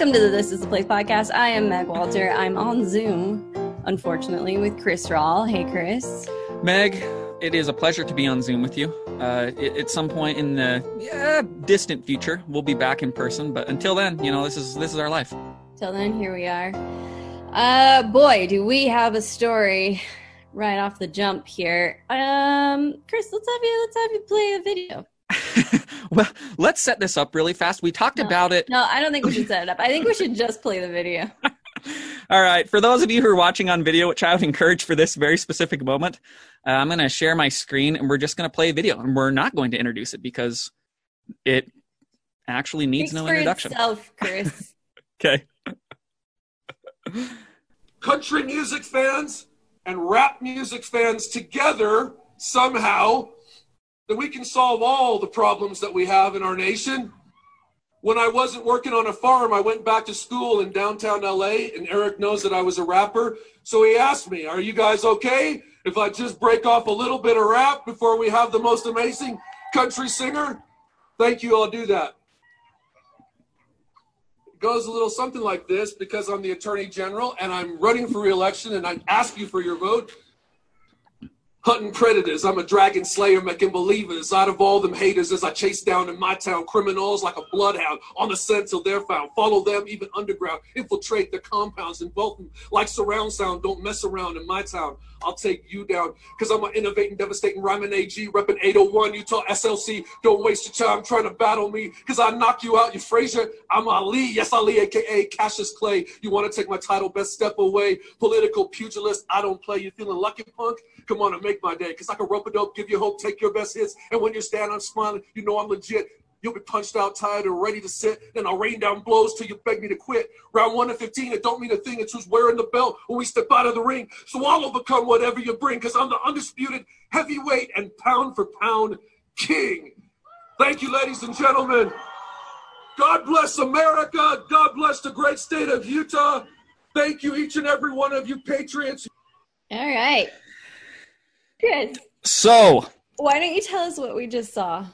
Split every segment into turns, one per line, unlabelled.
Welcome to the This Is the Place podcast. I am Meg Walter. I'm on Zoom, unfortunately, with Chris Rawl. Hey, Chris.
Meg, it is a pleasure to be on Zoom with you. Uh, it, at some point in the yeah, distant future, we'll be back in person. But until then, you know, this is this is our life.
Till then, here we are. Uh, boy, do we have a story right off the jump here. Um, Chris, let's have you let's have you play a video.
well, let's set this up really fast. We talked
No.
about it.
No, I don't think we should set it up. I think we should just play the video.
All right. For those of you who are watching on video, which I would encourage for this very specific moment, uh, I'm going to share my screen and we're just going to play a video. And we're not going to introduce it because it actually needs
Speaks
no
for
introduction.
itself, Chris.
Okay.
country music fans and rap music fans together somehow, then we can solve all the problems that we have in our nation. When I wasn't working on a farm, I went back to school in downtown LA, and Eric knows that I was a rapper. So he asked me, Are you guys okay if I just break off a little bit of rap before we have the most amazing country singer? Thank you, I'll do that It goes a little something like this because I'm the attorney general and I'm running for reelection and I ask you for your vote. Hunting predators, I'm a dragon slayer making believers out of all them haters as I chase down in my town criminals like a bloodhound on the scent till they're found. Follow them even underground, infiltrate their compounds and vote them like surround sound. Don't mess around in my town. I'll take you down because I'm an innovating, devastating rhyming AG, repping 801 Utah SLC. Don't waste your time trying to battle me because I knock you out, you Frazier. I'm Ali, yes, Ali, aka Cassius Clay. You want to take my title, best step away. Political pugilist, I don't play. You feeling lucky, punk? Come on and make my day because I can rope a dope, give you hope, take your best hits. And when you stand, I'm smiling, you know I'm legit. You'll be punched out, tired, and ready to sit. Then I'll rain down blows till you beg me to quit. Round one to 15, it don't mean a thing. It's who's wearing the belt when we step out of the ring. So I'll overcome whatever you bring because I'm the undisputed heavyweight and pound for pound king. Thank you, ladies and gentlemen. God bless America. God bless the great state of Utah. Thank you, each and every one of you patriots.
All right. Chris,
So,
why don't you tell us what we just saw?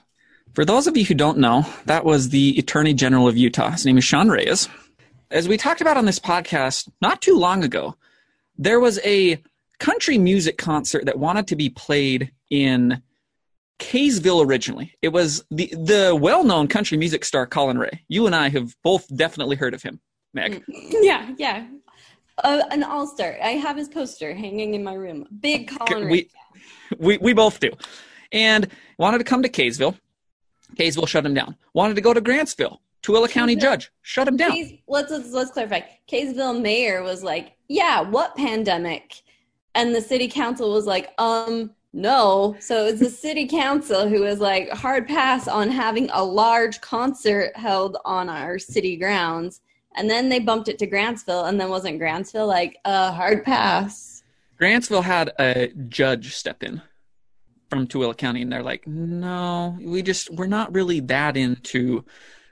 For those of you who don't know, that was the Attorney General of Utah. His name is Sean Reyes. As we talked about on this podcast not too long ago, there was a country music concert that wanted to be played in Kaysville originally. It was the the well-known country music star Collin Raye. You and I have both definitely heard of him, Meg.
Yeah, yeah. Uh, an all star. I have his poster hanging in my room. Big Collin
we, we we both do. And wanted to come to Kaysville. Kaysville shut him down. Wanted to go to Grantsville. Tooele County
Kaysville-
judge shut him down.
Kays- let's, let's let's clarify. Kaysville mayor was like, "Yeah, what pandemic?" And the city council was like, "Um, no." So it's the city council who was like, "Hard pass on having a large concert held on our city grounds." And then they bumped it to Grantsville, and then wasn't Grantsville like, a hard pass."
Grantsville had a judge step in from Tooele County, and they're like, "No, we just we're not really that into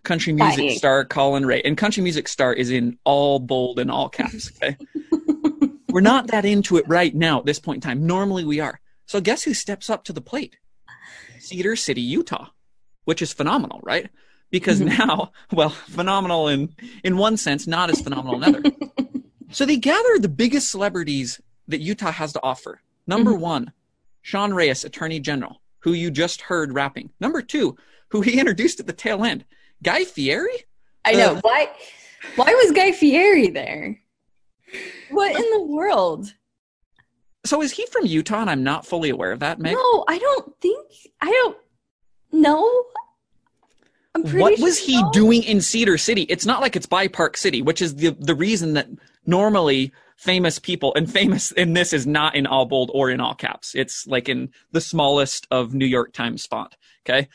country music
Fighting.
star Collin Raye." And country music star is in all bold and all caps. Okay, we're not that into it right now at this point in time. Normally we are. So guess who steps up to the plate? Cedar City, Utah, which is phenomenal, right? Because
Mhm.
now, well, phenomenal in in one sense, not as phenomenal in another. So they gather the biggest celebrities that Utah has to offer. Number
Mhm.
one, Sean Reyes, Attorney General, who you just heard rapping. Number two, who he introduced at the tail end, Guy Fieri.
I know
Uh.
why. Why was Guy Fieri there? What in the world?
So is he from Utah? And I'm not fully aware of that, Meg.
No, I don't think. I don't know.
What
sure
was he doing in Cedar City? It's not like it's by Park City, which is the the reason that normally famous people and famous in this is not in all bold or in all caps. It's like in the smallest of New York Times font. Okay.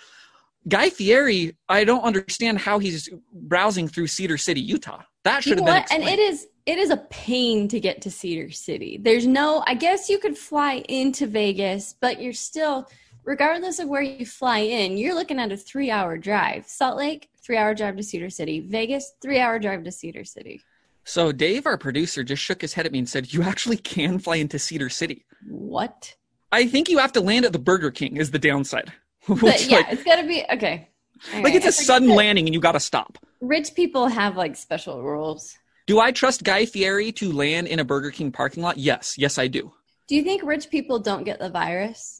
Guy Fieri, I don't understand how he's browsing through Cedar City, Utah. That
You
should
know
have been
what? And it is it is a pain to get to Cedar City. There's no. I guess you could fly into Vegas, but you're still, regardless of where you fly in, you're looking at a three-hour drive. Salt Lake, three-hour drive to Cedar City. Vegas, three-hour drive to Cedar City.
So Dave, our producer, just shook his head at me and said, "You actually can fly into Cedar City.
What?
I think you have to land at the Burger King. Is the downside?
But yeah,
like,
it's got to be okay. All
like
right,
it's a sudden landing and you got to stop.
rich people have like special rules.
Do I trust Guy Fieri to land in a Burger King parking lot? Yes, yes, I do.
Do you think rich people don't get the virus?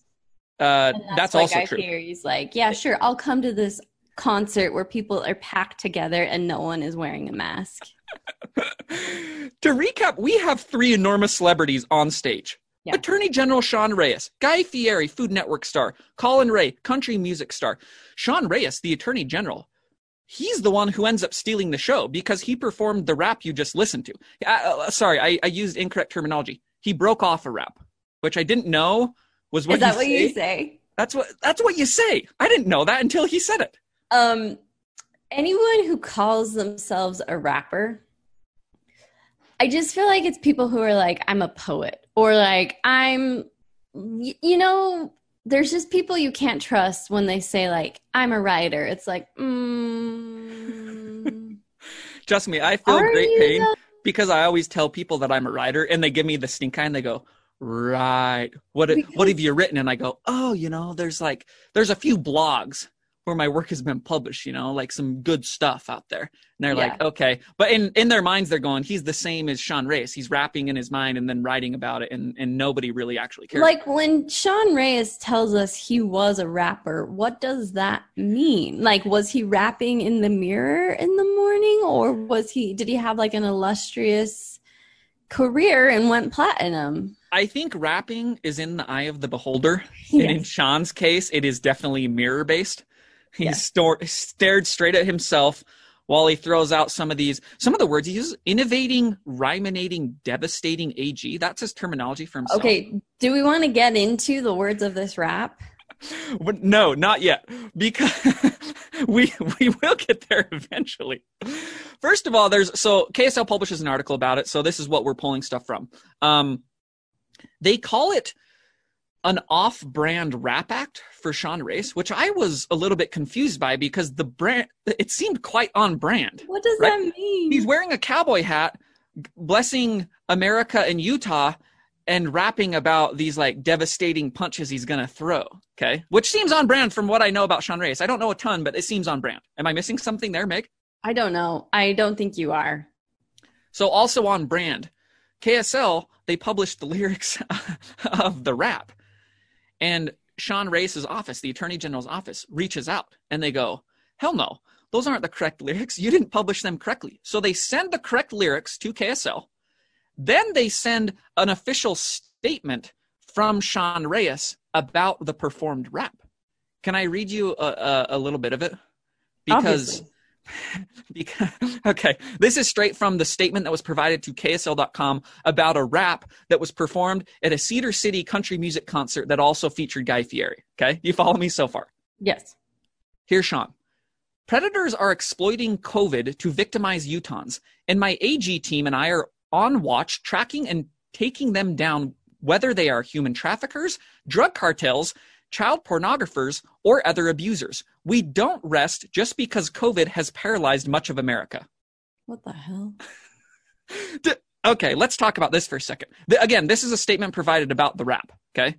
Uh,
And
that's,
why
also
Guy
true.
Fieri's like, yeah, sure, I'll come to this concert where people are packed together and no one is wearing a mask.
to recap, we have three enormous celebrities on stage.
Yeah.
Attorney General Sean Reyes, Guy Fieri, Food Network star, Collin Raye, country music star. Sean Reyes, the Attorney General, he's the one who ends up stealing the show because he performed the rap you just listened to. Uh, uh, sorry, I, I used incorrect terminology. He broke off a rap, which I didn't know was what
is that what
say.
you say?
That's what that's what you say. I didn't know that until he said it.
Um, anyone who calls themselves a rapper, I just feel like it's people who are like, I'm a poet, or like, I'm, you know, there's just people you can't trust when they say, like, I'm a writer. It's like, mm,
Trust me, I feel great pain
though?
because I always tell people that I'm a writer and they give me the stink eye and they go, Right. What what have you written? And I go, Oh, you know, there's like there's a few blogs where my work has been published, you know, like some good stuff out there. And they're like, okay. But in, in their minds they're going, he's the same as Sean Reyes. He's rapping in his mind and then writing about it and, and nobody really actually cares.
like when Sean Reyes tells us he was a rapper, what does that mean? Like, was he rapping in the mirror in the morning, or was he? Did he have like an illustrious career and went platinum?
I think rapping is in the eye of the beholder. And in Sean's case, it is definitely mirror based. He
Yes.
stor- stared straight at himself while he throws out some of these, some of the words he uses innovating, rhyminating, devastating AG. That's his terminology for himself.
Okay, do we want to get into the words of this rap?
No, not yet. Because we we will get there eventually. First of all, there's so KSL publishes an article about it, so this is what we're pulling stuff from. Um, they call it an off-brand rap act for Sean Reyes, which I was a little bit confused by because the brand it seemed quite on brand.
What does
Right.
that mean?
He's wearing a cowboy hat, blessing America and Utah, and rapping about these like devastating punches he's gonna throw. Okay, which seems on brand from what I know about Sean Reyes. I don't know a ton, but it seems on brand. Am I missing something there, Meg?
I don't know. I don't think you are.
So also on brand, KSL they published the lyrics of the rap, and Sean Reyes' office, the Attorney General's office, reaches out and they go, "Hell no, those aren't the correct lyrics. You didn't publish them correctly." So they send the correct lyrics to KSL. Then they send an official statement from Sean Reyes about the performed rap. Can I read you a, a, a little bit of it? Because
Obviously.
because okay this is straight from the statement that was provided to ksl.com about a rap that was performed at a cedar city country music concert that also featured guy fieri okay? You follow me so far?
Yes.
here's sean. Predators are exploiting covid to victimize utahns and my ag team and i are on watch tracking and taking them down whether they are human traffickers drug cartels child pornographers or other abusers we don't rest just because covid has paralyzed much of america
What the hell?
Okay, let's talk about this for a second. Again, this is a statement provided about the rap, okay?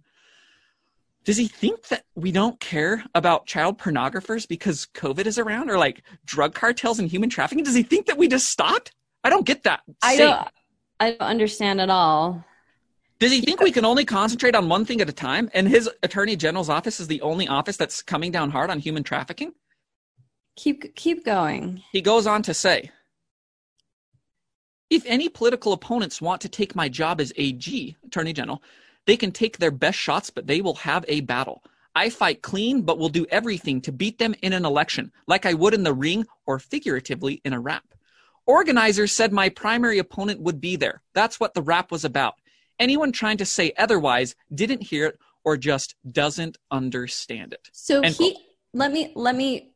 Does he think that we don't care about child pornographers because COVID is around or like drug cartels and human trafficking? Does he think that we just stopped? I don't get that.
I don't. I don't understand at all.
Does he think we can only concentrate on one thing at a time? And his attorney general's office is the only office that's coming down hard on human trafficking?
Keep keep going.
He goes on to say If any political opponents want to take my job as AG, Attorney General, they can take their best shots, but they will have a battle. I fight clean, but will do everything to beat them in an election, like I would in the ring or figuratively in a rap. Organizers said my primary opponent would be there. That's what the rap was about. Anyone trying to say otherwise didn't hear it or just doesn't understand it.
So
End
he
quote.
let me let me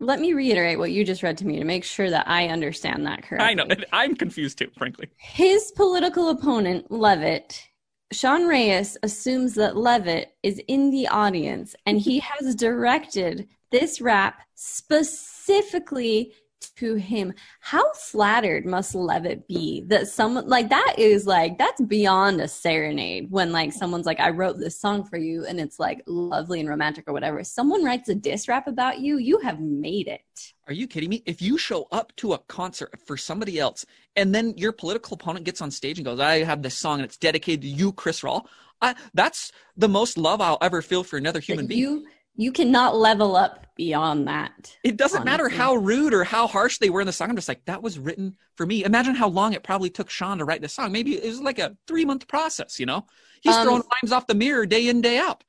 let me reiterate what you just read to me to make sure that I understand that correctly.
I know. I'm confused too, frankly.
His political opponent, Leavitt, Sean Reyes assumes that Leavitt is in the audience and he has directed this rap specifically to him. How flattered must Leavitt be that someone like that is like that's beyond a serenade when like someone's like, I wrote this song for you and it's like lovely and romantic or whatever. Someone writes a diss rap about you, you have made it.
Are you kidding me? If you show up to a concert for somebody else and then your political opponent gets on stage and goes, I have this song and it's dedicated to you, Chris Rawl, I, that's the most love I'll ever feel for another human being.
you you cannot level up beyond that.
It doesn't matter how rude or how harsh they were in the song. I'm just like, that was written for me. Imagine how long it probably took Sean to write this song. Maybe it was like a three month process, you know? He's
Um,
throwing rhymes off the mirror day in, day out.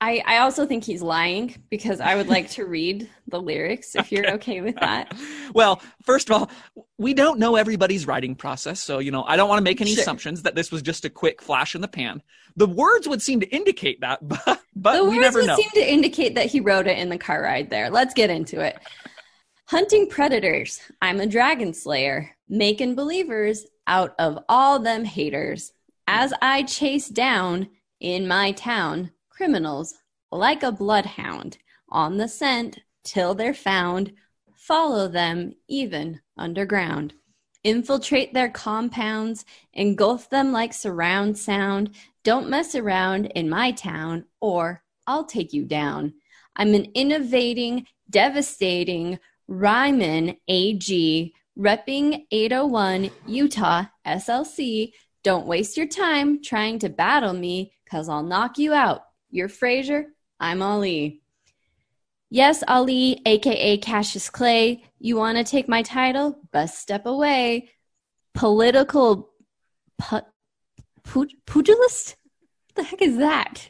I, I also think he's lying because I would like to read the lyrics if you're okay with that.
Well, first of all, we don't know everybody's writing process. So, you know, I don't want to make any
Sure.
assumptions that this was just a quick flash in the pan. The words would seem to indicate that, but, but
the
we
words
never
would
know.
seem to indicate that he wrote it in the car ride there. Let's get into it. Hunting predators. I'm a dragon slayer, making believers out of all them haters. As I chase down in my town criminals like a bloodhound on the scent till they're found. Follow them even underground. Infiltrate their compounds, engulf them like surround sound. Don't mess around in my town, or I'll take you down. I'm an innovating, devastating, Ryman AG, repping 801 Utah SLC. Don't waste your time trying to battle me, cause I'll knock you out. You're Frazier, I'm Ali. Yes, Ali, aka Cassius Clay, you want to take my title? Best step away. Political pu- pu- pugilist? What the heck is that?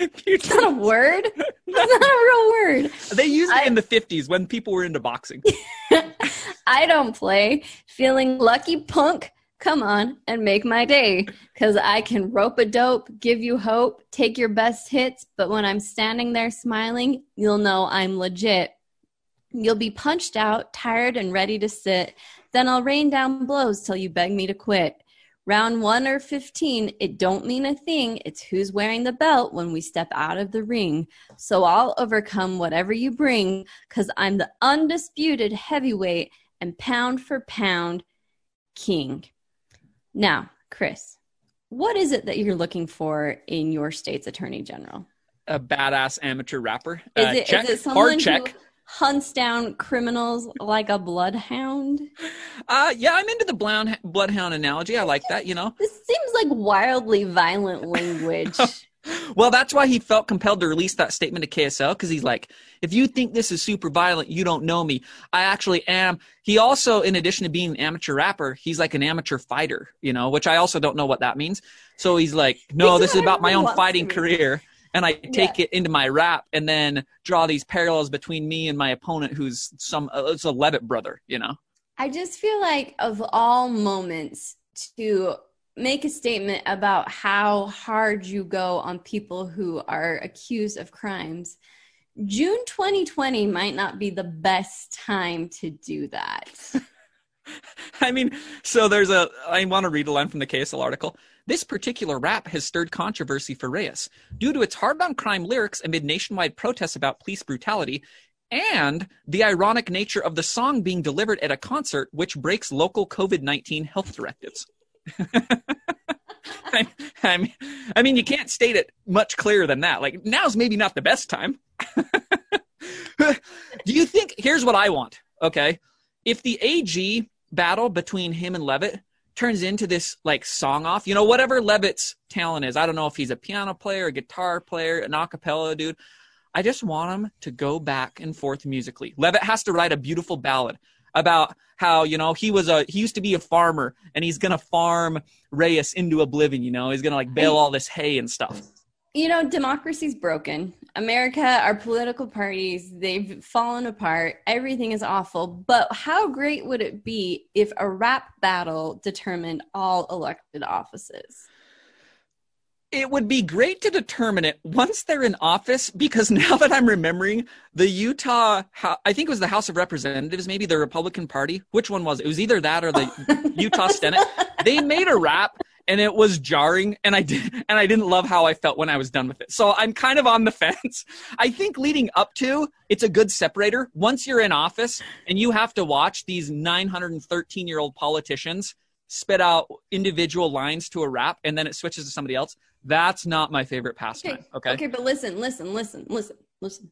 It's not a word. It's not a real word.
they used it
I-
in the 50s when people were into boxing.
I don't play. Feeling lucky, punk? Come on and make my day. Cause I can rope a dope, give you hope, take your best hits, but when I'm standing there smiling, you'll know I'm legit. You'll be punched out, tired and ready to sit. Then I'll rain down blows till you beg me to quit. Round one or 15, it don't mean a thing. It's who's wearing the belt when we step out of the ring. So I'll overcome whatever you bring, cause I'm the undisputed heavyweight and pound for pound king. Now, Chris, what is it that you're looking for in your state's attorney general?
A badass amateur rapper.
Is
Uh,
it is
check.
it someone
Hard check.
who hunts down criminals like a bloodhound?
Uh, yeah, I'm into the blound, bloodhound analogy. I like that, you know.
This seems like wildly violent language.
Well, that's why he felt compelled to release that statement to KSL because he's like, if you think this is super violent, you don't know me. I actually am. He also, in addition to being an amateur rapper, he's like an amateur fighter, you know, which I also don't know what that means. So he's like, no, this is about my own fighting career. And I take it into my rap and then draw these parallels between me and my opponent who's some, uh, it's a Leavitt brother, you know?
I just feel like of all moments to make a statement about how hard you go on people who are accused of crimes, June 2020 might not be the best time to do that.
I mean, so there's a. I want to read a line from the KSL article. This particular rap has stirred controversy for Reyes due to its hard on crime lyrics amid nationwide protests about police brutality and the ironic nature of the song being delivered at a concert which breaks local COVID 19 health directives. I, I, mean, I mean, you can't state it much clearer than that. Like, now's maybe not the best time. Do you think? Here's what I want, okay? If the AG battle between him and Leavitt turns into this like song off, you know, whatever Leavitt's talent is, I don't know if he's a piano player, a guitar player, an acapella dude. I just want him to go back and forth musically. Leavitt has to write a beautiful ballad about how, you know, he was a he used to be a farmer and he's gonna farm Reyes into oblivion, you know, he's gonna like bale all this hay and stuff.
You know, democracy's broken. America, our political parties, they've fallen apart. Everything is awful. But how great would it be if a rap battle determined all elected offices?
It would be great to determine it once they're in office because now that I'm remembering the utah i think it was the House of Representatives, maybe the Republican Party. Which one was it? It was either that or the Utah Senate. They made a rap and it was jarring and I did and I didn't love how I felt when I was done with it. So I'm kind of on the fence. I think leading up to it's a good separator. Once you're in office and you have to watch these 913 year old politicians spit out individual lines to a rap and then it switches to somebody else. That's not my favorite pastime. Okay.
Okay, but listen, listen, listen, listen, listen.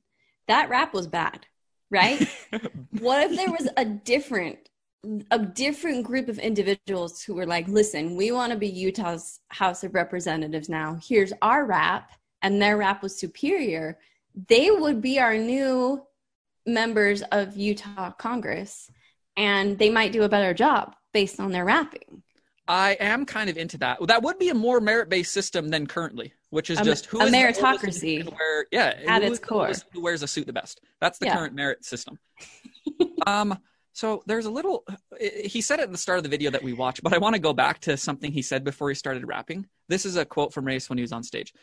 That rap was bad, right? what if there was a different a different group of individuals who were like, listen, we want to be Utah's House of Representatives now. Here's our rap, and their rap was superior. They would be our new members of Utah Congress, and they might do a better job based on their rapping.
I am kind of into that. That would be a more merit-based system than currently, which is just who
a meritocracy
wear- yeah,
at its core.
Who wears a suit the best? That's the
Yeah.
current merit system. um, so there's a little. He said at the start of the video that we watched, but I want to go back to something he said before he started rapping. This is a quote from Reyes when he was on stage.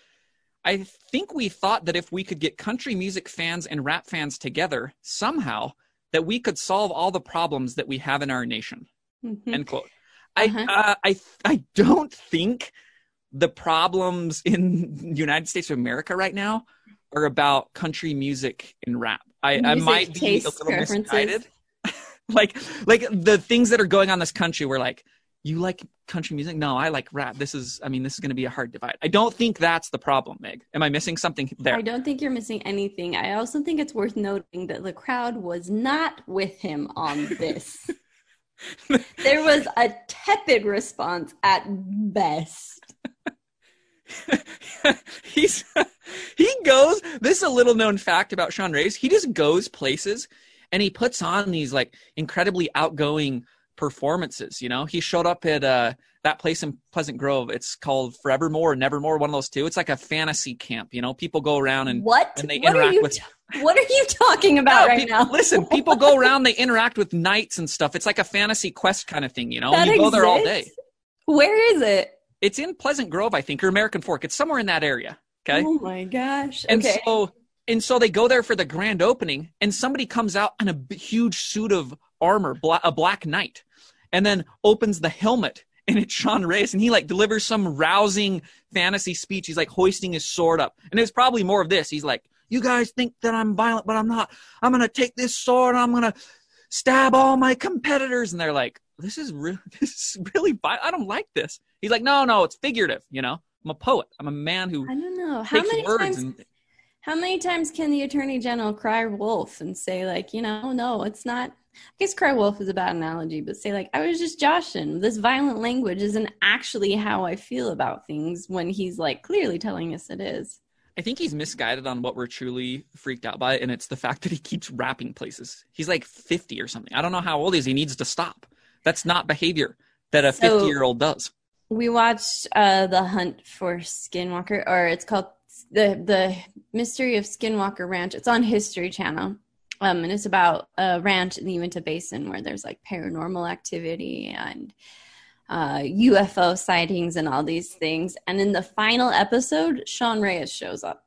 I think we thought that if we could get country music fans and rap fans together somehow, that we could solve all the problems that we have in our nation
Mhm.
end quote.
Uh-huh.
i uh, i i don't think the problems in the united states of america right now are about country music and rap. I i might be a little misguided. like like the things that are going on in this country were like you like country music? No i like rap. This is i mean this is going to be a hard divide. I don't think that's the problem meg. Am i missing something there?
I don't think you're missing anything. I also think it's worth noting that the crowd was not with him on this. there was a tepid response at best.
he's he goes this is a little known fact about sean reyes he just goes places and he puts on these like incredibly outgoing performances you know he showed up at uh that place in pleasant grove it's called forevermore nevermore one of those two it's like a fantasy camp you know people go around and
What?
and they
what are
interact
you?
with-
t- what are you talking about
Yeah,
right
peop-
now?
listen people go around they interact with knights and stuff it's like a fantasy quest kind of thing you know
That
you go there all day?
Where is it?
it's in pleasant grove i think or american fork it's somewhere in that area okay
Oh my gosh.
And
okay.
so and so they go there for the grand opening, and somebody comes out in a b- huge suit of armor, bla- a black knight, and then opens the helmet, and it's Sean Reyes, and he like delivers some rousing fantasy speech. He's like hoisting his sword up, and it's probably more of this. He's like, "You guys think that I'm violent, but I'm not. I'm gonna take this sword, and I'm gonna stab all my competitors." And they're like, "This is really, this is really violent. I don't like this." He's like, "No, no, it's figurative. You know, I'm a poet. I'm a man who
I don't know how many times.
and."
How many times can the attorney general cry wolf and say like, you know, no, it's not. I guess cry wolf is a bad analogy, but say like, I was just joshing. This violent language isn't actually how I feel about things when he's like clearly telling us it is.
I think he's misguided on what we're truly freaked out by, and it's the fact that he keeps rapping places. He's like 50 or something. I don't know how old he is. He needs to stop. That's not behavior that a
So-
50 year old does.
We watched uh, the Hunt for Skinwalker, or it's called the the Mystery of Skinwalker Ranch. It's on History Channel, um, and it's about a ranch in the Uinta Basin where there's like paranormal activity and uh, UFO sightings and all these things. And in the final episode, Sean Reyes shows up.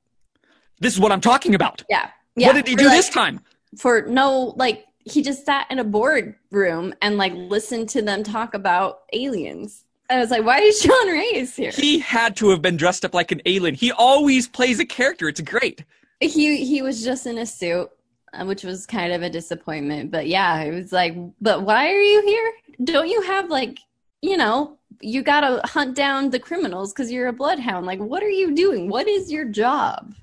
This is what I'm talking about.
Yeah, yeah.
what did he
for,
do
like-
this time?
For no, like he just sat in a boardroom and like listened to them talk about aliens. I was like, why is Sean Reyes here?
He had to have been dressed up like an alien. He always plays a character. It's great.
he he was just in a suit Uh, which was kind of a disappointment but yeah it was like but why are you here? Don't you have like you know you gotta hunt down the criminals because you're a bloodhound. Like what are you doing? What is your job?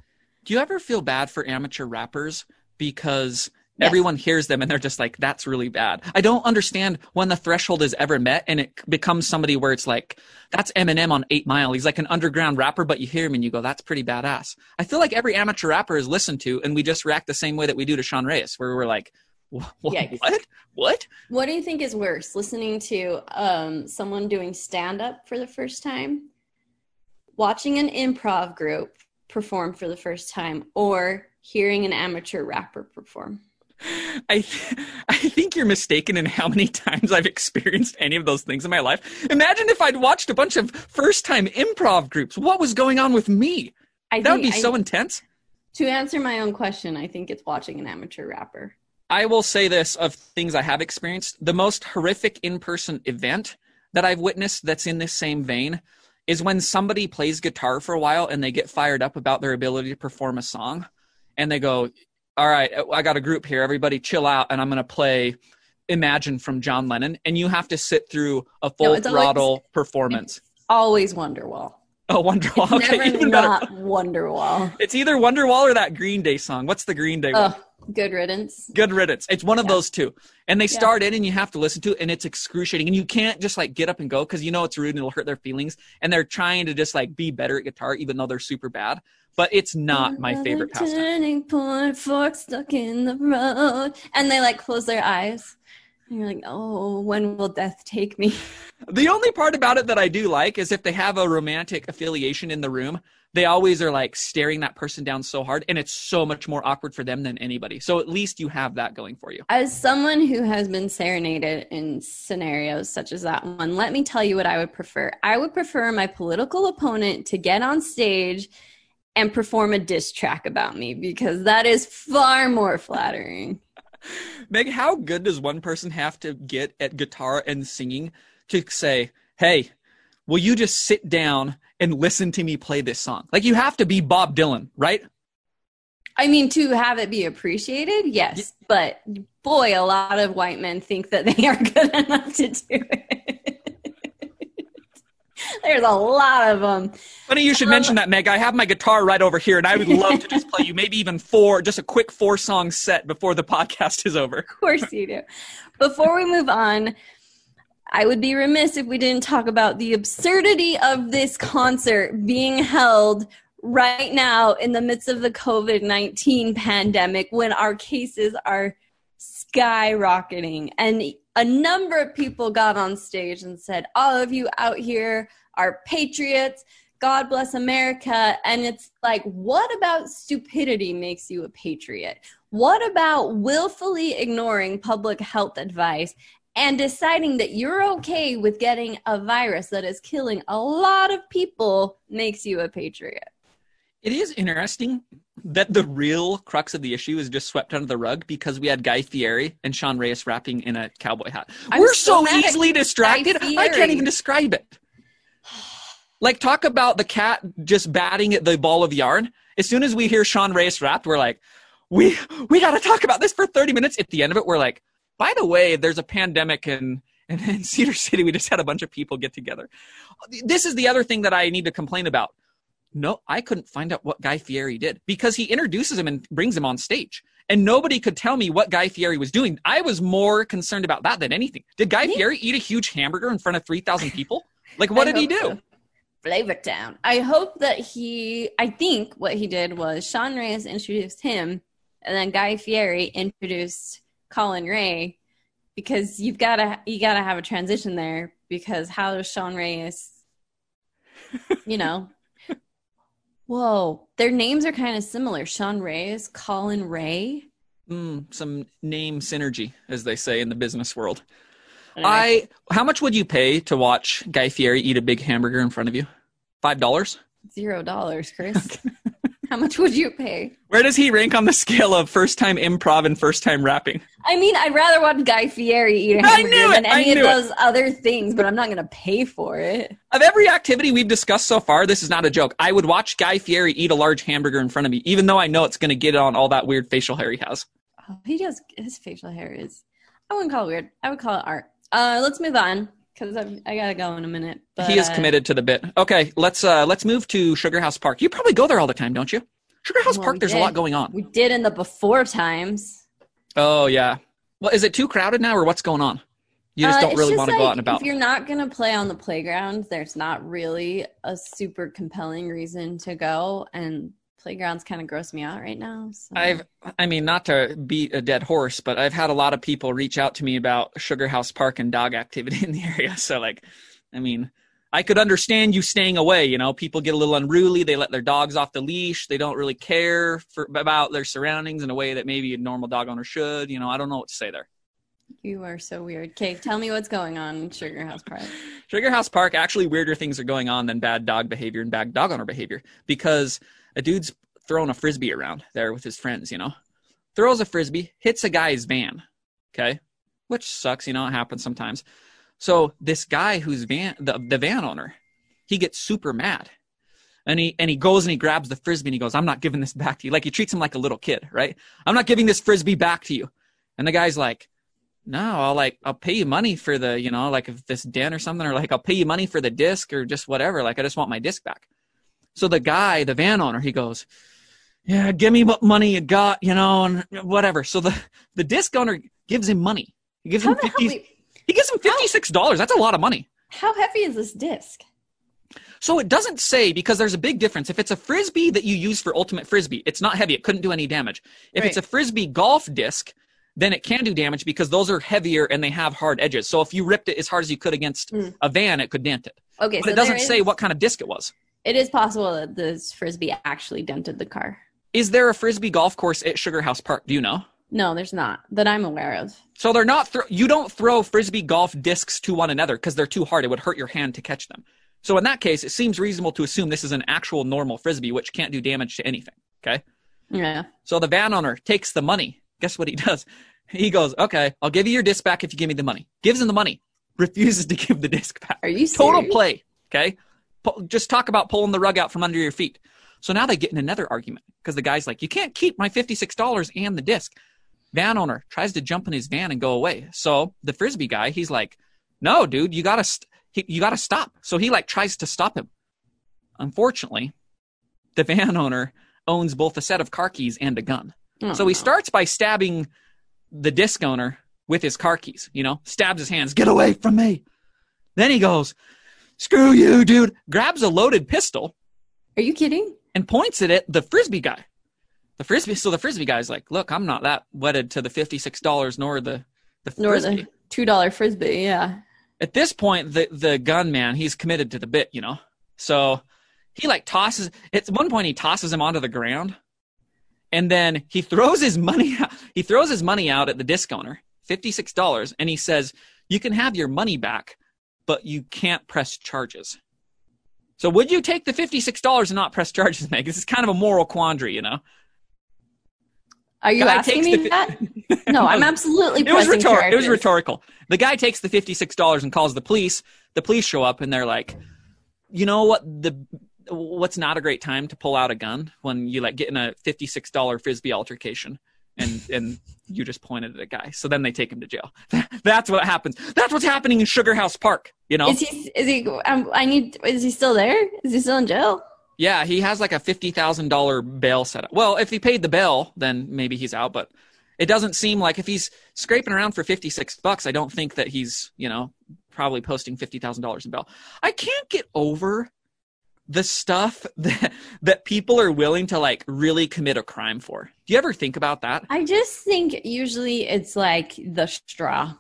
Do you ever feel bad for amateur rappers because
Yes.
everyone hears them and they're just like, that's really bad? I don't understand when the threshold is ever met and it becomes somebody where it's like, that's Eminem on 8 Mile. He's like an underground rapper, but you hear him and you go, that's pretty badass. I feel like every amateur rapper is listened to and we just react the same way that we do to Sean Reyes, where we're like, "Wha- wha-
Yikes.
what? What?
what do you think is worse listening to um, someone doing stand-up for the first time watching an improv group perform for the first time or hearing an amateur rapper perform
I, th- I think you're mistaken in how many times I've experienced any of those things in my life. Imagine if I'd watched a bunch of first time improv groups. What was going on with me?
I
That would be
I-
so intense.
To answer my own question, I think it's watching an amateur rapper.
I will say this of things I have experienced. The most horrific in person event that I've witnessed that's in this same vein is when somebody plays guitar for a while and they get fired up about their ability to perform a song and they go, All right, uh, I got a group here. Everybody chill out and I'm going to play Imagine from John Lennon. And you have to sit through a full
No,
throttle
always-
performance.
Always Wonderwall.
Oh, Wonderwall.
It's
Okay,
never
even better.
not Wonderwall.
It's either Wonderwall or that Green Day song. What's the Green Day one?
Oh, good riddance.
Good riddance. It's one of
Yeah.
those two. And they
Yeah.
start in and you have to listen to it and it's excruciating. And you can't just like get up and go because you know it's rude and it'll hurt their feelings. And they're trying to just like be better at guitar even though they're super bad. But it's not my favorite pastime.
Turning point, fork stuck in the road, and they like close their eyes. And you're like, oh, when will death take me?
The only part about it that I do like is if they have a romantic affiliation in the room, they always are like staring that person down so hard and it's so much more awkward for them than anybody. So at least you have that going for you.
As someone who has been serenaded in scenarios such as that one, let me tell you what I would prefer. I would prefer my political opponent to get on stage and perform a diss track about me because that is far more flattering.
Meg, how good does one person have to get at guitar and singing to say, hey, will you just sit down and listen to me play this song? Like you have to be Bob Dylan, right?
I mean, to have it be appreciated, yes, but boy, a lot of white men think that they are good enough to do it. There's a lot of them.
Funny you should mention that, Meg. I have my guitar right over here and I would love to just play you maybe even four, just a quick four song set before the podcast is over.
Of course you do. Before we move on, I would be remiss if we didn't talk about the absurdity of this concert being held right now in the midst of the COVID 19 pandemic when our cases are skyrocketing. And a number of people got on stage and said, All of you out here are patriots. God bless America. And it's like, what about stupidity makes you a patriot? What about willfully ignoring public health advice and deciding that you're okay with getting a virus that is killing a lot of people makes you a patriot?
It is interesting that the real crux of the issue is just swept under the rug because we had Guy Fieri and Sean Reyes rapping in a cowboy hat.
I'm
We're
so
so, easily distracted. I can't even describe it. Like talk about the cat just batting at the ball of yarn. As soon as we hear Sean Reyes rap, we're like, we we got to talk about this for 30 minutes. At the end of it, we're like, by the way, there's a pandemic in, in, in Cedar City. We just had a bunch of people get together. This is the other thing that I need to complain about. No, I couldn't find out what Guy Fieri did because he introduces him and brings him on stage. And nobody could tell me what Guy Fieri was doing. I was more concerned about that than anything. Did Guy
Me-
Fieri eat a huge hamburger in front of 3,000 people? Like, what did he do?
so. Flavor Town. I hope that he, I think what he did was Sean Reyes introduced him, and then Guy Fieri introduced Collin Raye, because you've got to you got to have a transition there. Because how does Sean Reyes, you know? Whoa, their names are kind of similar. Sean Reyes, Collin Raye.
Mm, some name synergy, as they say in the business world.
Anyway,
I, how much would you pay to watch Guy Fieri eat a big hamburger in front of you? Five dollars?
zero dollars, Chris. How much would you pay?
Where does he rank on the scale of first time improv and first time rapping?
I mean, I'd rather watch Guy Fieri eat a hamburger than any of
knew it.
those other things, but I'm not going to pay for it.
Of every activity we've discussed so far, this is not a joke. I would watch Guy Fieri eat a large hamburger in front of me, even though I know it's going to get on all that weird facial hair he has.
Oh, he does. His facial hair is. I wouldn't call it weird. I would call it art. Uh, let's move on because I gotta go in a minute. But,
he is
uh,
committed to the bit. Okay, let's uh let's move to Sugar House Park. You probably go there all the time, don't you? Sugar House
Well,
Park, there's a lot going on.
We did in the before times.
Oh yeah. Well, is it too crowded now, or what's going on? You just
Uh,
don't really want to go out and about.
If you're not gonna play on the playground, there's not really a super compelling reason to go, and playgrounds kind of gross me out right now. So.
I've, I mean, not to beat a dead horse, but I've had a lot of people reach out to me about Sugar House Park and dog activity in the area. So, like, I mean, I could understand you staying away. You know, people get a little unruly. They let their dogs off the leash. They don't really care for, about their surroundings in a way that maybe a normal dog owner should. You know, I don't know what to say there.
You are so weird. Okay, tell me what's going on in Sugar House Park.
Sugar House Park, actually, weirder things are going on than bad dog behavior and bad dog owner behavior because a dude's throwing a frisbee around there with his friends, you know, throws a frisbee, hits a guy's van, okay, which sucks, you know, it happens sometimes. So this guy who's van the, the van owner, he gets super mad. And he and he goes and he grabs the frisbee and he goes, I'm not giving this back to you. Like he treats him like a little kid, right? I'm not giving this frisbee back to you. And the guy's like, No, I'll like I'll pay you money for the, you know, like if this den or something, or like I'll pay you money for the disc or just whatever. Like I just want my disc back. So the guy, the van owner, he goes, Yeah, give me what money you got, you know, and whatever. So the the disc owner gives him money. He gives
How
him fifty.
wait,
He gives him fifty six dollars. That's a lot of money.
How heavy is this disc?
So it doesn't say because there's a big difference. If it's a frisbee that you use for ultimate frisbee, it's not heavy. It couldn't do any damage. If it's a frisbee golf disc, then it can do damage because those are heavier and they have hard edges. So if you ripped it as hard as you could against
Hmm.
a van, it could dent it.
Okay,
But
so
it doesn't
there
say what kind of disc it was.
It is possible that this frisbee actually dented the car.
Is there a frisbee golf course at Sugar House Park? Do you know?
No, there's not that I'm aware of.
So they're not. Thro- you don't throw frisbee golf discs to one another because they're too hard. It would hurt your hand to catch them. So in that case, it seems reasonable to assume this is an actual normal frisbee, which can't do damage to anything. Okay.
Yeah.
So the van owner takes the money. Guess what he does? He goes, "Okay, I'll give you your disc back if you give me the money." Gives him the money. Refuses to give the disc back.
Are you
Total play. Okay. Just talk about pulling the rug out from under your feet. So now they get in another argument because the guy's like, "You can't keep my fifty-six dollars and the disc." Van owner tries to jump in his van and go away. So the frisbee guy, he's like, "No, dude, you gotta, st- he, you gotta stop." So he like tries to stop him. Unfortunately, the van owner owns both a set of car keys and a gun.
Oh,
So he
no.
starts by stabbing the disc owner with his car keys, you know, stabs his hands, get away from me. Then he goes, screw you, dude, grabs a loaded pistol
Are you kidding?
and points it at the frisbee guy. The frisbee, so the frisbee guy's like, look, I'm not that wedded to the $56 nor the, the
Nor the two dollar frisbee. Yeah.
At this point, the, the gunman, he's committed to the bit, you know? So he like tosses, at one point he tosses him onto the ground and then he throws his money out, he throws his money out at the disc owner, $56, and he says, you can have your money back, but you can't press charges. So would you take the $56 and not press charges, Meg? This is kind of a moral quandary, you know?
Are you
Guy
asking me
the
that? No, I'm absolutely.
it was rhetorical. It was rhetorical. The guy takes the fifty-six dollars and calls the police. The police show up and they're like, "You know what? The what's not a great time to pull out a gun when you like get in a fifty-six dollar frisbee altercation." And and you just pointed at a guy, so then they take him to jail. That's what happens. That's what's happening in Sugar House Park. You know?
Is he? Is he? Um, I need. Is he still there? Is he still in jail?
Yeah, he has like a fifty thousand dollar bail set up. Well, if he paid the bail, then maybe he's out. But it doesn't seem like if he's scraping around for fifty six bucks, I don't think that he's you know probably posting fifty thousand dollars in bail. I can't get over the stuff that that people are willing to like really commit a crime for. Do you ever think about that?
I just think usually it's like the straw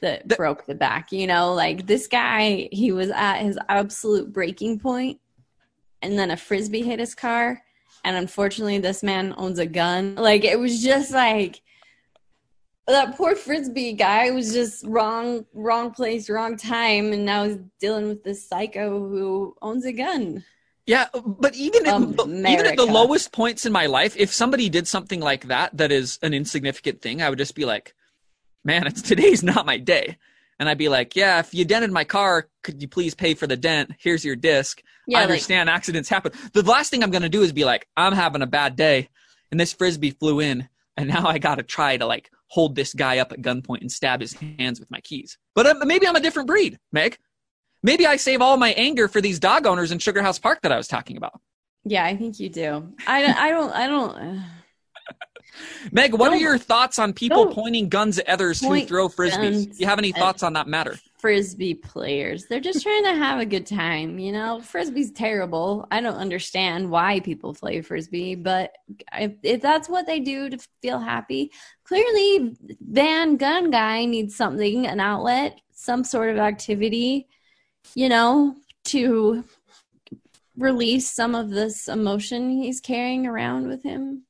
that
The-
broke the back. You know, like this guy, he was at his absolute breaking point, and then a frisbee hit his car, and unfortunately, this man owns a gun. Like it was just like that poor frisbee guy was just wrong, wrong place, wrong time, and now he's dealing with this psycho who owns a gun.
Yeah, but even at, even at the lowest points in my life, if somebody did something like that, that is an insignificant thing, I would just be like, "Man, it's today's not my day," and I'd be like, "Yeah, if you dented my car, could you please pay for the dent? Here's your disc.
Yeah,
I
like
understand accidents happen. The last thing I'm gonna do is be like, I'm having a bad day, and this frisbee flew in, and now I gotta try to like hold this guy up at gunpoint and stab his hands with my keys. But uh, maybe I'm a different breed, Meg. Maybe I save all my anger for these dog owners in Sugar House Park that I was talking about.
yeah, I think you do. I don't. I don't. I don't.
Meg, what are
Don't-
your thoughts on people pointing guns at others who throw frisbees? Do you have any thoughts on that matter?
Frisbee players. They're just trying to have a good time, you know. Frisbee's terrible. I don't understand why people play frisbee, but if, if that's what they do to feel happy, clearly Van Gun Guy needs something, an outlet, some sort of activity, you know, to release some of this emotion he's carrying around with him.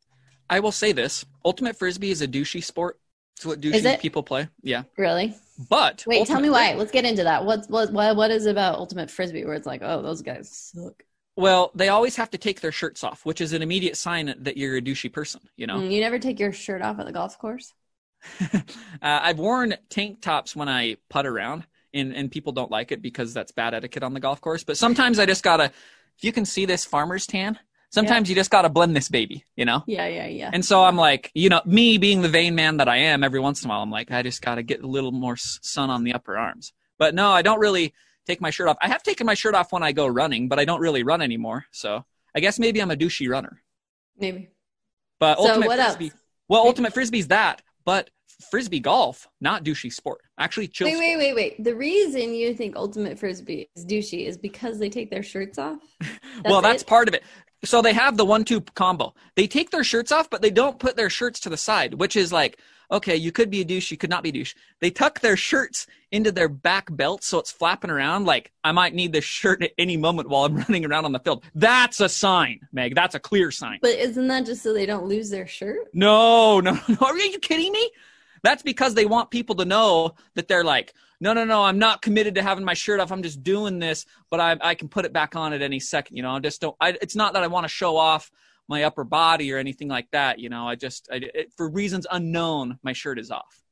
I will say this: ultimate frisbee is a douchey sport. It's what douchey people play. Yeah,
Really?
but
Wait, tell me why. Let's get into that. What's what what what is about ultimate frisbee where it's like, oh, those guys suck.
Well, they always have to take their shirts off, which is an immediate sign that you're a douchey person. You know,
Mm, You never take your shirt off at the golf course?
uh, I've worn tank tops when I putt around, and and people don't like it because that's bad etiquette on the golf course. But sometimes I just gotta. If you can see this farmer's tan, sometimes you just gotta blend this baby. You know.
Yeah, yeah, yeah.
And so I'm like, you know, me being the vain man that I am, every once in a while, I'm like, I just got to get a little more sun on the upper arms. But no, I don't really take my shirt off. I have taken my shirt off when I go running, but I don't really run anymore. So I guess maybe I'm a douchey runner.
Maybe.
But
So
ultimate
what else?
frisbee. Well, ultimate frisbee's that, but frisbee golf, not douchey sport. Actually, chill.
Wait,
sport.
wait, wait, wait. The reason you think ultimate frisbee is douchey is because they take their shirts off.
well, that's
it?
part of it. So they have the one-two combo. They take their shirts off, but they don't put their shirts to the side, which is like, okay, you could be a douche, you could not be a douche. They tuck their shirts into their back belt so it's flapping around. Like I might need this shirt at any moment while I'm running around on the field. That's a sign, Meg. That's a clear sign.
But isn't that just so they don't lose their shirt?
No, no, no. Are you kidding me? That's because they want people to know that they're like, no, no, no, I'm not committed to having my shirt off. I'm just doing this, but I, I can put it back on at any second. You know, I just don't, I, it's not that I want to show off my upper body or anything like that. You know, I just, I, it, for reasons unknown, my shirt is off.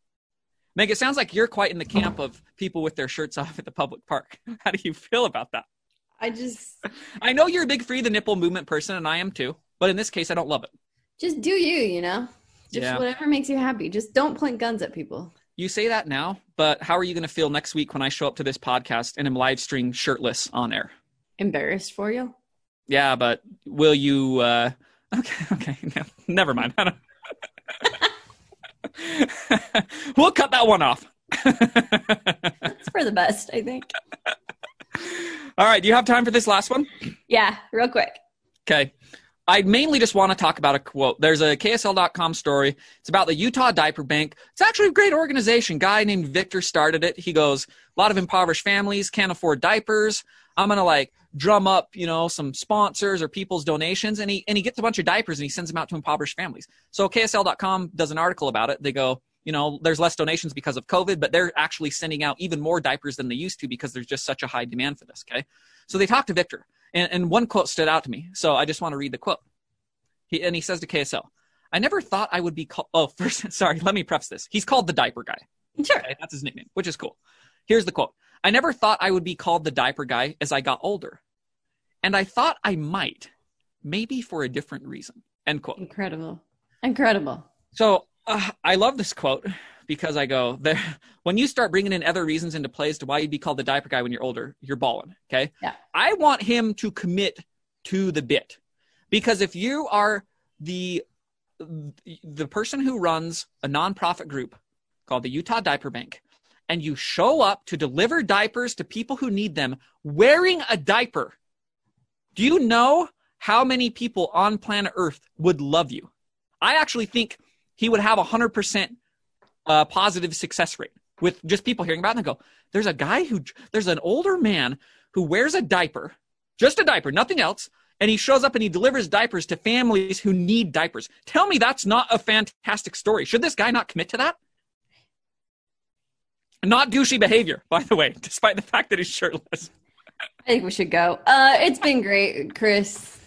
Meg, it sounds like you're quite in the camp of people with their shirts off at the public park. How do you feel about that?
I just
I know you're a big free the nipple movement person, and I am too. But in this case, I don't love it.
just do you, you know? Just
Yeah.
whatever makes you happy. Just don't point guns at people.
You say that now, but how are you going to feel next week when I show up to this podcast and am live stream shirtless on air?
Embarrassed for you?
Yeah, but will you? Uh, okay, okay, no, never mind. We'll cut that one off.
It's for the best, I think.
All right, do you have time for this last one?
Yeah, real quick.
Okay. I mainly just want to talk about a quote. There's a KSL.com story. It's about the Utah Diaper Bank. It's actually a great organization. Guy named Victor started it. He goes, a lot of impoverished families can't afford diapers. I'm gonna like drum up, you know, some sponsors or people's donations, and he and he gets a bunch of diapers and he sends them out to impoverished families. So KSL.com does an article about it. They go, you know, there's less donations because of COVID, but they're actually sending out even more diapers than they used to because there's just such a high demand for this. Okay, so they talked to Victor, and, and one quote stood out to me. So I just want to read the quote. He, and he says to KSL, I never thought I would be called. Oh, first, sorry, let me preface this. He's called the diaper guy.
Sure.
Okay, that's his nickname, which is cool. Here's the quote I never thought I would be called the diaper guy as I got older. And I thought I might, maybe for a different reason. End quote.
Incredible. Incredible.
So uh, I love this quote because I go there. When you start bringing in other reasons into play as to why you'd be called the diaper guy when you're older, you're balling. Okay.
Yeah.
I want him to commit to the bit because if you are the the person who runs a nonprofit group called the Utah Diaper Bank and you show up to deliver diapers to people who need them wearing a diaper, do you know how many people on planet Earth would love you? I actually think he would have a 100% uh, positive success rate with just people hearing about it and go, there's a guy who, there's an older man who wears a diaper, just a diaper, nothing else, and he shows up and he delivers diapers to families who need diapers. Tell me that's not a fantastic story. Should this guy not commit to that? Not douchey behavior, by the way, despite the fact that he's shirtless.
I think we should go. Uh, it's been great, Chris.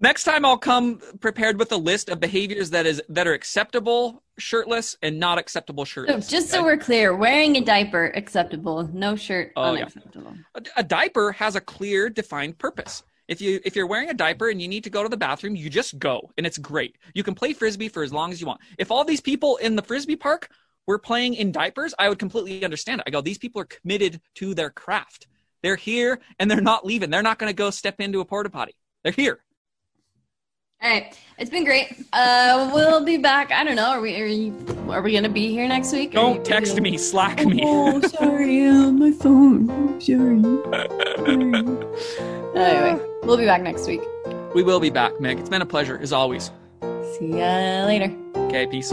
Next time I'll come prepared with a list of behaviors that is that are acceptable shirtless and not acceptable
So
shirtless.
just so we're clear, wearing a diaper acceptable, no shirt
Oh, yeah.
unacceptable.
a, a diaper has a clear defined purpose. If you if you're wearing a diaper and you need to go to the bathroom, you just go and it's great. You can play frisbee for as long as you want. If all these people in the frisbee park were playing in diapers, I would completely understand it. I go, these people are committed to their craft. They're here and they're not leaving. They're not going to go step into a porta potty. They're here.
All right, it's been great. Uh, we'll be back. I don't know. Are we are, you, are we gonna be here next week?
Don't
you-
text me, slack me.
Oh, sorry, on my phone. Sorry. anyway, we'll be back next week.
We will be back, Meg. It's been a pleasure as always.
See ya later.
Okay, peace.